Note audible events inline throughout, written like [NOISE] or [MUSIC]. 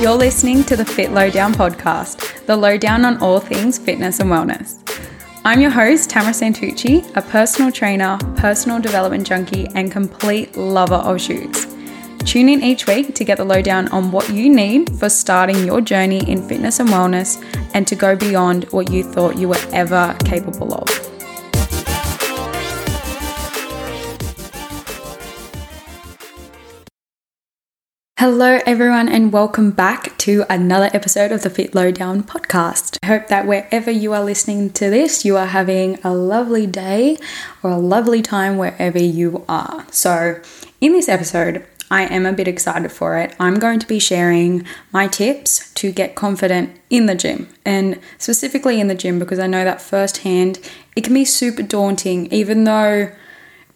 You're listening to the Fit Lowdown podcast, the lowdown on all things fitness and wellness. I'm your host, Tamara Santucci, a personal trainer, personal development junkie, and complete lover of shoes. Tune in each week to get the lowdown on what you need for starting your journey in fitness and wellness and to go beyond what you thought you were ever capable of. Hello, everyone, and welcome back to another episode of the Fit Lowdown podcast. I hope that wherever you are listening to this, you are having a lovely day or a lovely time wherever you are. So, in this episode, I am a bit excited for it. I'm going to be sharing my tips to get confident in the gym and specifically in the gym because I know that firsthand it can be super daunting, even though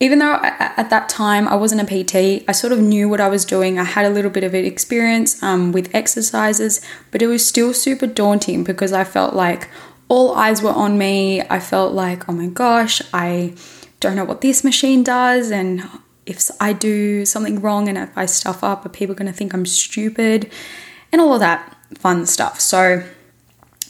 even though at that time I wasn't a PT, I sort of knew what I was doing. I had a little bit of experience um, with exercises, but it was still super daunting because I felt like all eyes were on me. I felt like, oh my gosh, I don't know what this machine does, and if I do something wrong and if I stuff up, are people going to think I'm stupid, and all of that fun stuff. So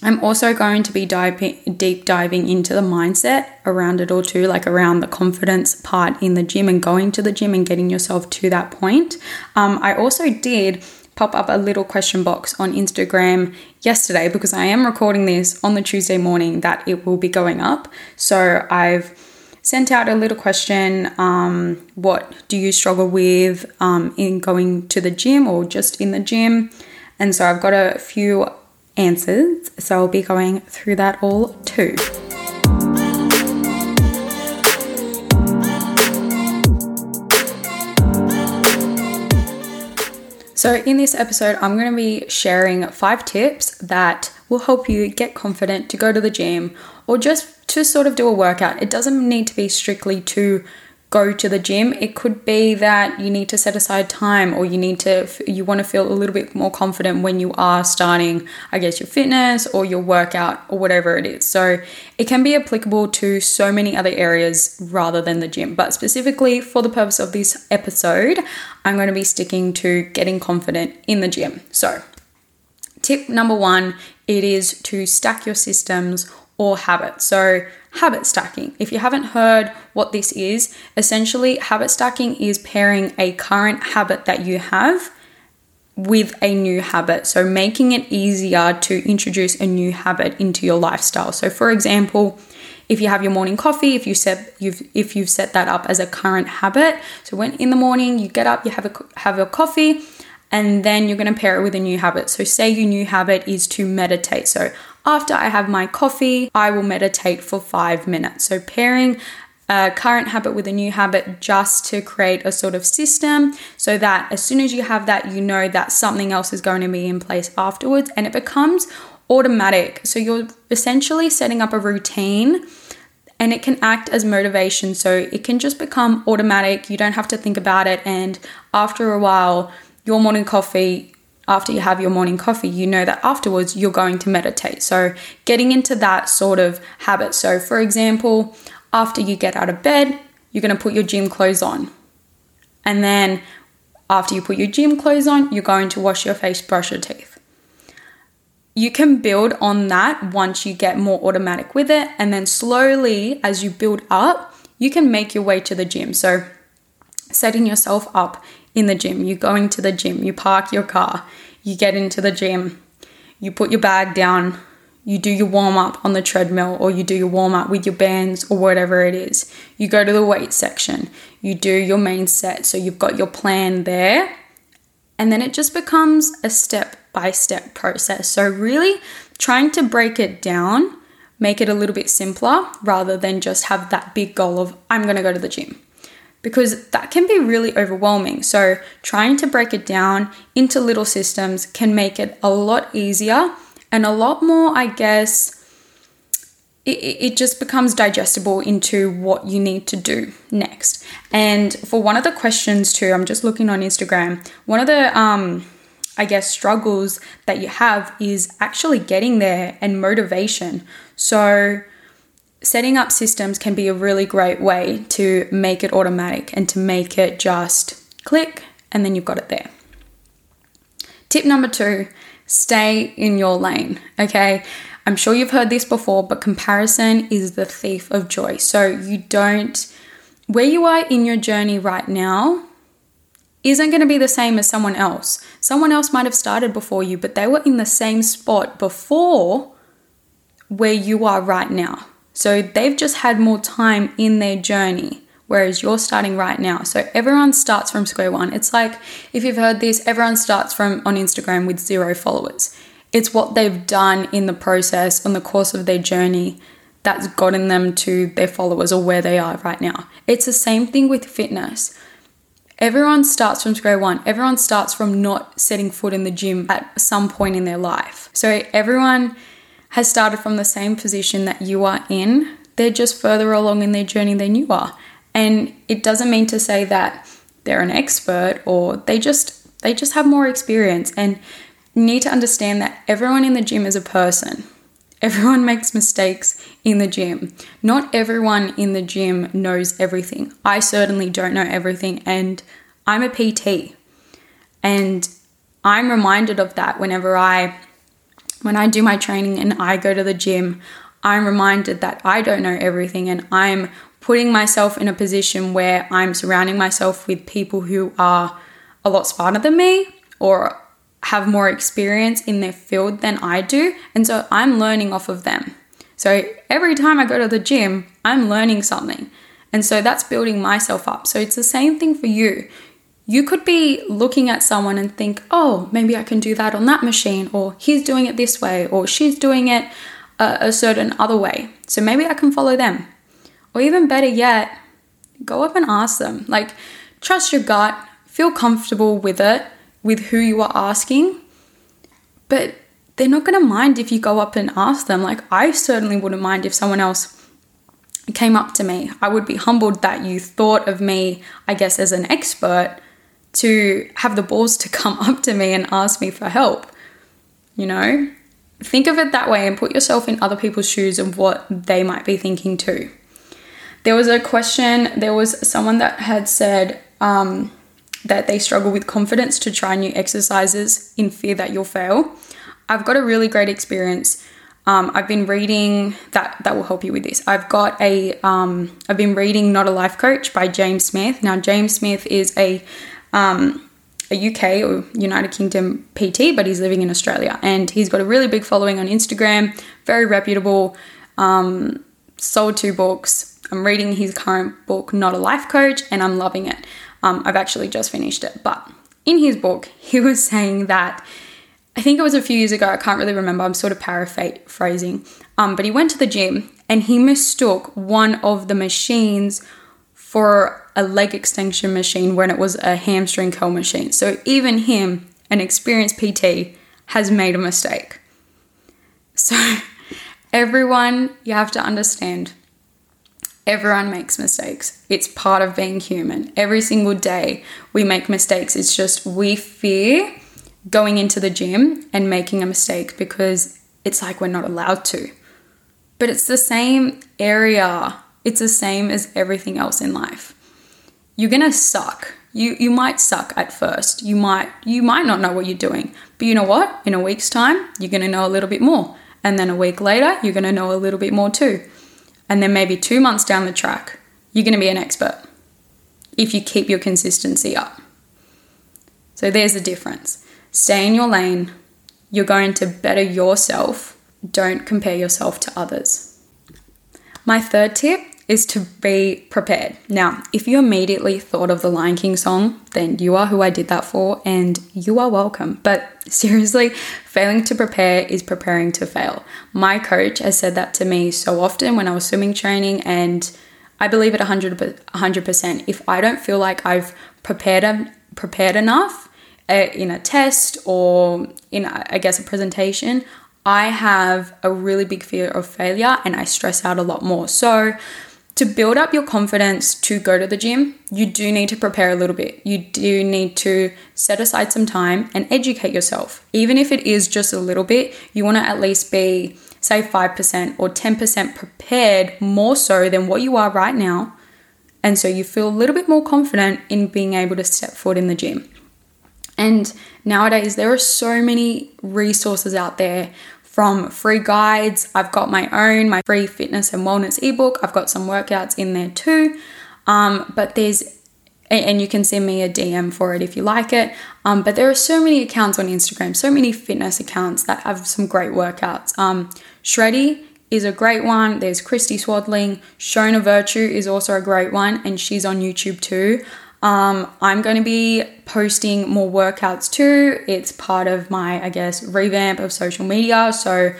I'm also going to be diving, deep diving into the mindset around it all too, like around the confidence part in the gym and going to the gym and getting yourself to that point. Um, I also did pop up a little question box on Instagram yesterday because I am recording this on the Tuesday morning that it will be going up. So I've sent out a little question um, What do you struggle with um, in going to the gym or just in the gym? And so I've got a few answers. So I'll be going through that all too. So, in this episode, I'm going to be sharing five tips that will help you get confident to go to the gym or just to sort of do a workout. It doesn't need to be strictly to go to the gym. It could be that you need to set aside time or you need to, you want to feel a little bit more confident when you are starting, I guess, your fitness or your workout or whatever it is. So it can be applicable to so many other areas rather than the gym. But specifically for the purpose of this episode, I'm going to be sticking to getting confident in the gym. So, tip number one it is to stack your systems or habits. So, habit stacking. If you haven't heard what this is, essentially, habit stacking is pairing a current habit that you have with a new habit. So, making it easier to introduce a new habit into your lifestyle. So, for example, if you have your morning coffee, if you set you've if you've set that up as a current habit, so when in the morning you get up, you have a have a coffee, and then you're going to pair it with a new habit. So, say your new habit is to meditate. So, after I have my coffee, I will meditate for five minutes. So, pairing a current habit with a new habit just to create a sort of system so that as soon as you have that, you know that something else is going to be in place afterwards and it becomes automatic. So, you're essentially setting up a routine and it can act as motivation. So, it can just become automatic. You don't have to think about it. And after a while, your morning coffee after you have your morning coffee, you know that afterwards you're going to meditate. So, getting into that sort of habit. So, for example, after you get out of bed, you're going to put your gym clothes on. And then, after you put your gym clothes on, you're going to wash your face, brush your teeth. You can build on that once you get more automatic with it. And then, slowly, as you build up, you can make your way to the gym. So, setting yourself up in the gym. You're going to the gym, you park your car, you get into the gym, you put your bag down, you do your warm up on the treadmill, or you do your warm up with your bands, or whatever it is. You go to the weight section, you do your main set. So you've got your plan there, and then it just becomes a step by step process. So, really trying to break it down, make it a little bit simpler rather than just have that big goal of, I'm to go to the gym because that can be really overwhelming. So, trying to break it down into little systems can make it a lot easier and a lot more, I guess, it, it just becomes digestible into what you need to do next. And for one of the questions, too, I'm just looking on Instagram, one of the, um, I guess, struggles that you have is actually getting there and motivation. So, setting up systems can be a really great way to make it automatic and to make it just click and then you've got it there. Tip number two stay in your lane, okay? I'm sure you've heard this before, but comparison is the thief of joy. So you don't, where you are in your journey right now isn't going to be the same as someone else. Someone else might have started before you, but they were in the same spot before where you are right now. So they've just had more time in their journey, whereas you're starting right now. So everyone starts from square one. It's like if you've heard this, everyone starts from on Instagram with zero followers. It's what they've done in the process on the course of their journey that's gotten them to their followers or where they are right now. It's the same thing with fitness. Everyone starts from square one. Everyone starts from not setting foot in the gym at some point in their life. So everyone has started from the same position that you are in. They're just further along in their journey than you are. And it doesn't mean to say that they're an expert or they just they just have more experience and need to understand that everyone in the gym is a person. Everyone [LAUGHS] makes mistakes in the gym. Not everyone in the gym knows everything. I certainly don't know everything, and I'm a PT. And I'm reminded of that whenever I when I do my training and I go to the gym, I'm reminded that I don't know everything and I'm putting myself in a position where I'm surrounding myself with people who are a lot smarter than me or have more experience in their field than I do. And so I'm learning off of them. So every time I go to the gym, I'm learning something. And so that's building myself up. So it's the same thing for you. You could be looking at someone and think, oh, maybe I can do that on that machine, or he's doing it this way, or she's doing it a, a certain other way. So maybe I can follow them. Or even better yet, go up and ask them. Like, trust your gut, feel comfortable with it, with who you are asking, but they're not going to mind if you go up and ask them. Like, I certainly wouldn't mind if someone else came up to me. I would be humbled that you thought of me, I guess, as an expert to have the balls to come up to me and ask me for help. You know, think of it that way and put yourself in other people's shoes and what they might be thinking too. There was a question, there was someone that had said um, that they struggle with confidence to try new exercises in fear that you'll fail. I've got a really great experience. Um, I've been reading that that will help you with this. I've got a um, I've been reading Not a Life Coach by James Smith. Now James Smith is a um, a UK or United Kingdom PT, but he's living in Australia. And he's got a really big following on Instagram, very reputable, um, sold two books. I'm reading his current book, Not a Life Coach, and I'm loving it. Um, I've actually just finished it. But in his book, [LAUGHS] he was saying that I think it was a few years ago, I can't really remember, I'm sort of paraphrasing, um, but he went to the gym and he mistook one of the machines for a leg extension machine when it was a hamstring curl machine. So even him, an experienced PT, has made a mistake. So [LAUGHS] everyone, you have to understand, everyone makes mistakes. It's part of being human. Every single day we make mistakes. It's just we fear going into the gym and making a mistake because it's like we're not allowed to. But it's the same area, it's the same as everything else in life you're gonna suck. You you might suck at first. You might you might not know what you're doing. But you know what? In a week's time, you're gonna know a little bit more. And then a week later, you're gonna know a little bit more too. And then maybe two months down the track, you're gonna be an expert if you keep your consistency up. So there's the difference. Stay in your lane. You're going to better yourself. Don't compare yourself to others. My third tip is to be prepared. Now, if you immediately thought of the Lion King song, then you are who I did that for and you are welcome. But [LAUGHS] seriously, failing to prepare is preparing to fail. My coach has said that to me so often when I was swimming training, and I believe it 100 100%. If I don't feel like I've prepared prepared enough uh, in a test or in I guess a presentation, I have a really big fear of failure and I stress out a lot more. So, to build up your confidence to go to the gym, you do need to prepare a little bit. You do need to set aside some time and educate yourself. Even if it is just a little bit, you want to at least be, say, 5% or 10% prepared more so than what you are right now. And so you feel a little bit more confident in being able to step foot in the gym. And nowadays, there are so many resources out there from free guides. I've got my own, my free fitness and wellness ebook. I've got some workouts in there too. Um, but there's, and you can send me a DM for it if you like it. Um, but there are so many accounts on Instagram, so many fitness accounts that have some great workouts. Um, Shreddy is a great one. There's Christy Swadling. Shona Vertue is also a great one, and she's on YouTube too. Um, I'm going to be posting more workouts too. It's part of my, I guess, revamp of social media. So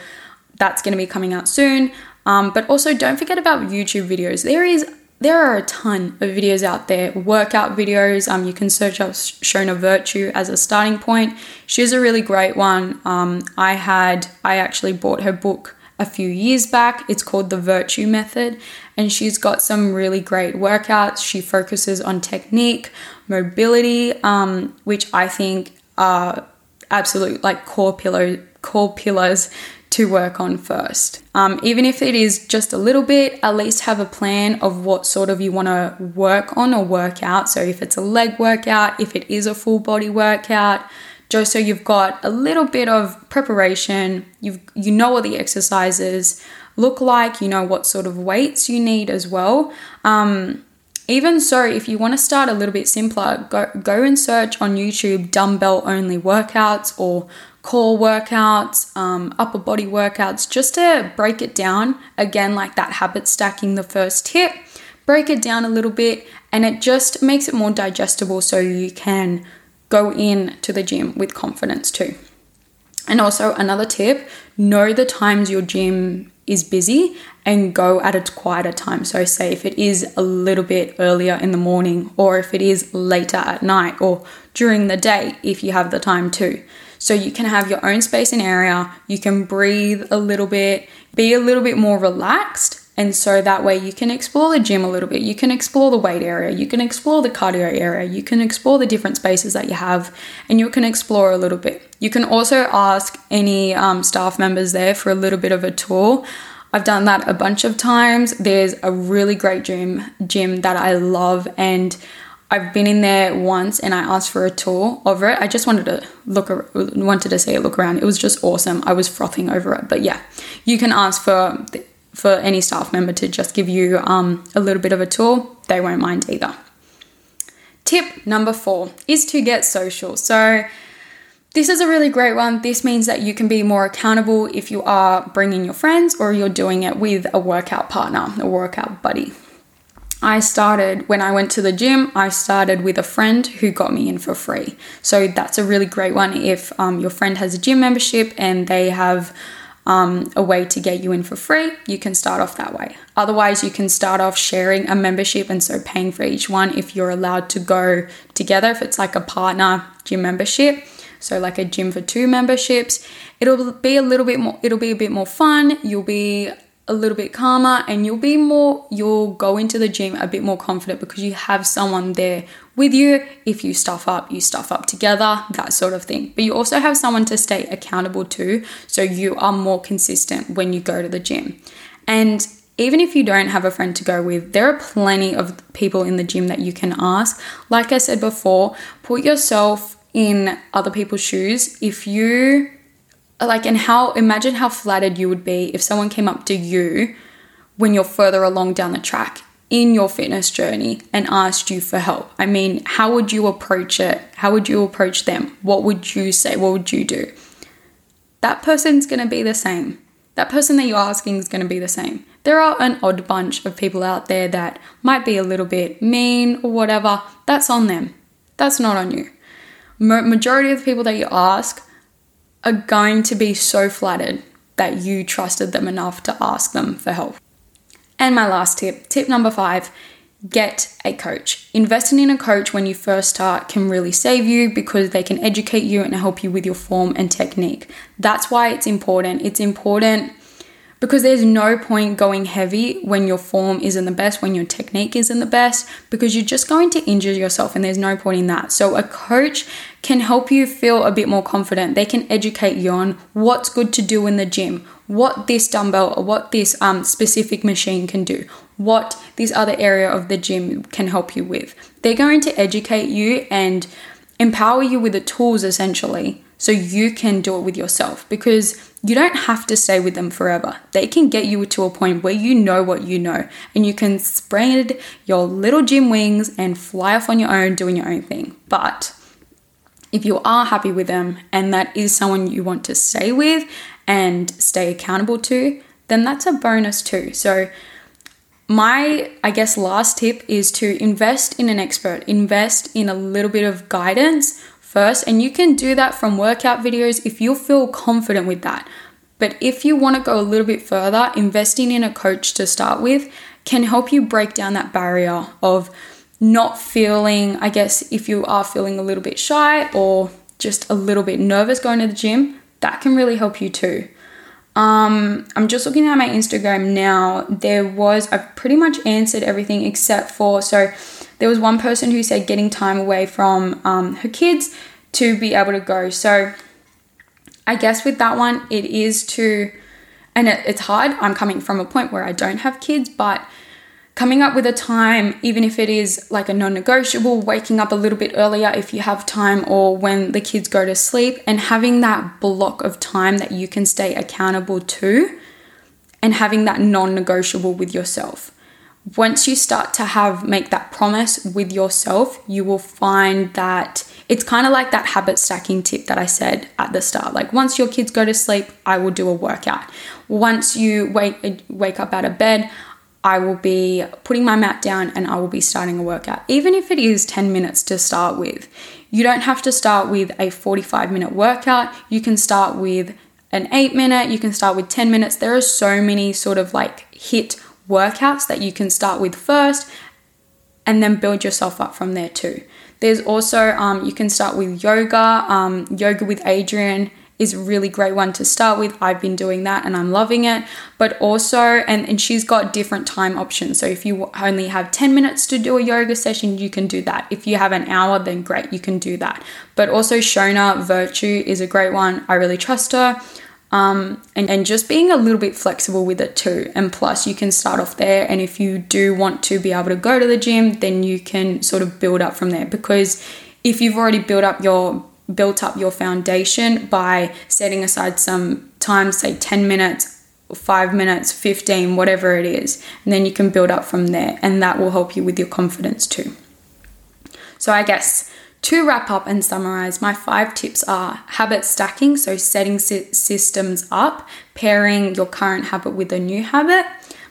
that's going to be coming out soon. Um, but also, don't forget about YouTube videos. There is there are a ton of videos out there, workout videos. Um, you can search up Shona Vertue as a starting point. She's a really great one. Um, I had I actually bought her book a few years back. It's called The Vertue Method, and she's got some really great workouts. She focuses on technique, mobility, um, which I think are absolute like core pillar core pillars to work on first. Um, even if it is just a little bit, at least have a plan of what sort of you want to work on or work out. So if it's a leg workout, if it is a full body workout, just so you've got a little bit of preparation, you you know what the exercises look like, you know what sort of weights you need as well. Um, even so, if you want to start a little bit simpler, go go and search on YouTube dumbbell only workouts or core workouts, um, upper body workouts, just to break it down again, like that habit stacking, the first tip. Break it down a little bit, and it just makes it more digestible so you can go in to the gym with confidence too. And also, another tip know the times your gym is busy and go at a quieter time. So, say if it is a little bit earlier in the morning, or if it is later at night, or during the day, if you have the time to. So, you can have your own space and area, you can breathe a little bit, be a little bit more relaxed, and so that way you can explore the gym a little bit, you can explore the weight area, you can explore the cardio area, you can explore the different spaces that you have, and you can explore a little bit. You can also ask any um, staff members there for a little bit of a tour. I've done that a bunch of times. There's a really great gym gym that I love and I've been in there once and I asked for a tour over it. I just wanted to look wanted to see it look around. It was just awesome. I was frothing over it. But yeah, you can ask for for any staff member to just give you um, a little bit of a tour, they won't mind either. Tip number four is to get social. So, this is a really great one. This means that you can be more accountable if you are bringing your friends or you're doing it with a workout partner, a workout buddy. I started when I went to the gym, I started with a friend who got me in for free. So that's a really great one if um, your friend has a gym membership and they have um, a way to get you in for free, you can start off that way. Otherwise, you can start off sharing a membership and so paying for each one if you're allowed to go together, if it's like a partner gym membership. So, like a gym for two memberships, it'll be a little bit more, it'll be a bit more fun. You'll be a little bit calmer and you'll be more you'll go into the gym a bit more confident because you have someone there with you if you stuff up you stuff up together that sort of thing but you also have someone to stay accountable to so you are more consistent when you go to the gym and even if you don't have a friend to go with, there are plenty of people in the gym that you can ask. Like I said before, put yourself in other people's shoes. If you like and how imagine how flattered you would be if someone came up to you when you're further along down the track in your fitness journey and asked you for help. I mean, how would you approach it? How would you approach them? What would you say? What would you do? That person's going to be the same. That person that you're asking is going to be the same. There are an odd bunch of people out there that might be a little bit mean or whatever. That's on them. That's not on you. Majority of the people that you ask are going to be so flattered that you trusted them enough to ask them for help. And my last tip, tip number five, get a coach. Investing in a coach when you first start can really save you because they can educate you and help you with your form and technique. That's why it's important. It's important because there's no point going heavy when your form isn't the best, when your technique isn't the best, because you're just going to injure yourself and there's no point in that. So, a coach can help you feel a bit more confident. They can educate you on what's good to do in the gym, what this dumbbell or what this um, specific machine can do, what this other area of the gym can help you with. They're going to educate you and empower you with the tools essentially so you can do it with yourself because you don't have to stay with them forever. They can get you to a point where you know what you know and you can spread your little gym wings and fly off on your own doing your own thing. But if you are happy with them and that is someone you want to stay with and stay accountable to, then that's a bonus too. So, my, I guess, last tip is to invest in an expert, invest in a little bit of guidance first. And you can do that from workout videos if you feel confident with that. But if you want to go a little bit further, investing in a coach to start with can help you break down that barrier of not feeling, I guess, if you are feeling a little bit shy or just a little bit nervous going to the gym, that can really help you too. Um, I'm just looking at my Instagram now. There was, I've pretty much answered everything except for, so there was one person who said getting time away from um, her kids to be able to go. So I guess with that one, it is to, and it, it's hard. I'm coming from a point where I don't have kids, but coming up with a time, even if it is like a non negotiable, waking up a little bit earlier if you have time or when the kids go to sleep, and having that block of time that you can stay accountable to, and having that non negotiable with yourself. Once you start to have make that promise with yourself, you will find that it's kind of like that habit stacking tip that I said at the start. Like once your kids go to sleep, I will do a workout. Once you wake wake up out of bed, I will be putting my mat down and I will be starting a workout, even if it is 10 minutes to start with. You don't have to start with a 45 minute workout. You can start with an 8 minute, you can start with 10 minutes. There are so many sort of like HIIT workouts that you can start with first and then build yourself up from there too. There's also, um, you can start with yoga, um, yoga with Adriene is a really great one to start with. I've been doing that and I'm loving it. But also, and, and she's got different time options. So if you only have 10 minutes to do a yoga session, you can do that. If you have an hour, then great, you can do that. But also, Shona Vertue is a great one. I really trust her. Um, and, and just being a little bit flexible with it too. And plus, you can start off there. And if you do want to be able to go to the gym, then you can sort of build up from there. Because if you've already built up your built up your foundation by setting aside some time, say 10 minutes, five minutes, 15, whatever it is. And then you can build up from there, and that will help you with your confidence too. So, I guess to wrap up and summarize, my five tips are habit stacking, so setting systems up, pairing your current habit with a new habit.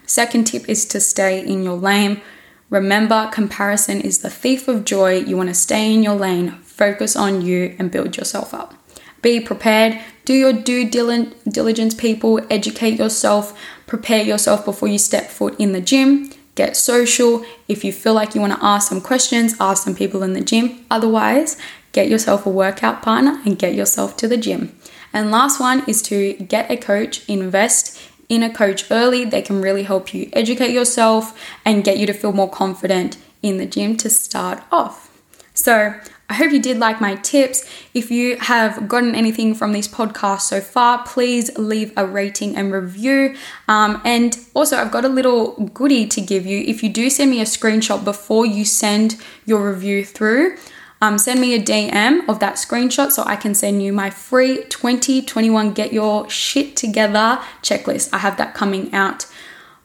Second tip is to stay in your lane. Remember, comparison is the thief of joy. You want to stay in your lane, focus on you, and build yourself up. Be prepared, do your due diligence, people, educate yourself, prepare yourself before you step foot in the gym. Get social. If you feel like you want to ask some questions, ask some people in the gym. Otherwise, get yourself a workout partner and get yourself to the gym. And last one is to get a coach, invest in a coach early. They can really help you educate yourself and get you to feel more confident in the gym to start off. So, I hope you did like my tips. If you have gotten anything from this podcast so far, please leave a rating and review. Um, and also, I've got a little goodie to give you. If you do send me a screenshot before you send your review through, um, send me a DM of that screenshot so I can send you my free 2021 Get Your Shit Together checklist. I have that coming out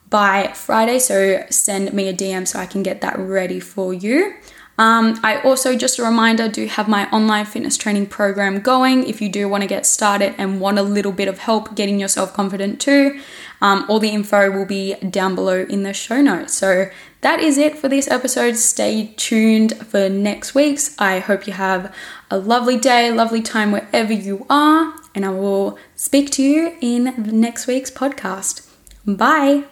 by Friday, so send me a DM so I can get that ready for you. Um, I also, just a reminder, do have my online fitness training program going if you do want to get started and want a little bit of help getting yourself confident too. Um, all the info will be down below in the show notes. So that is it for this episode. Stay tuned for next week's. I hope you have a lovely day, lovely time wherever you are, and I will speak to you in next week's podcast. Bye.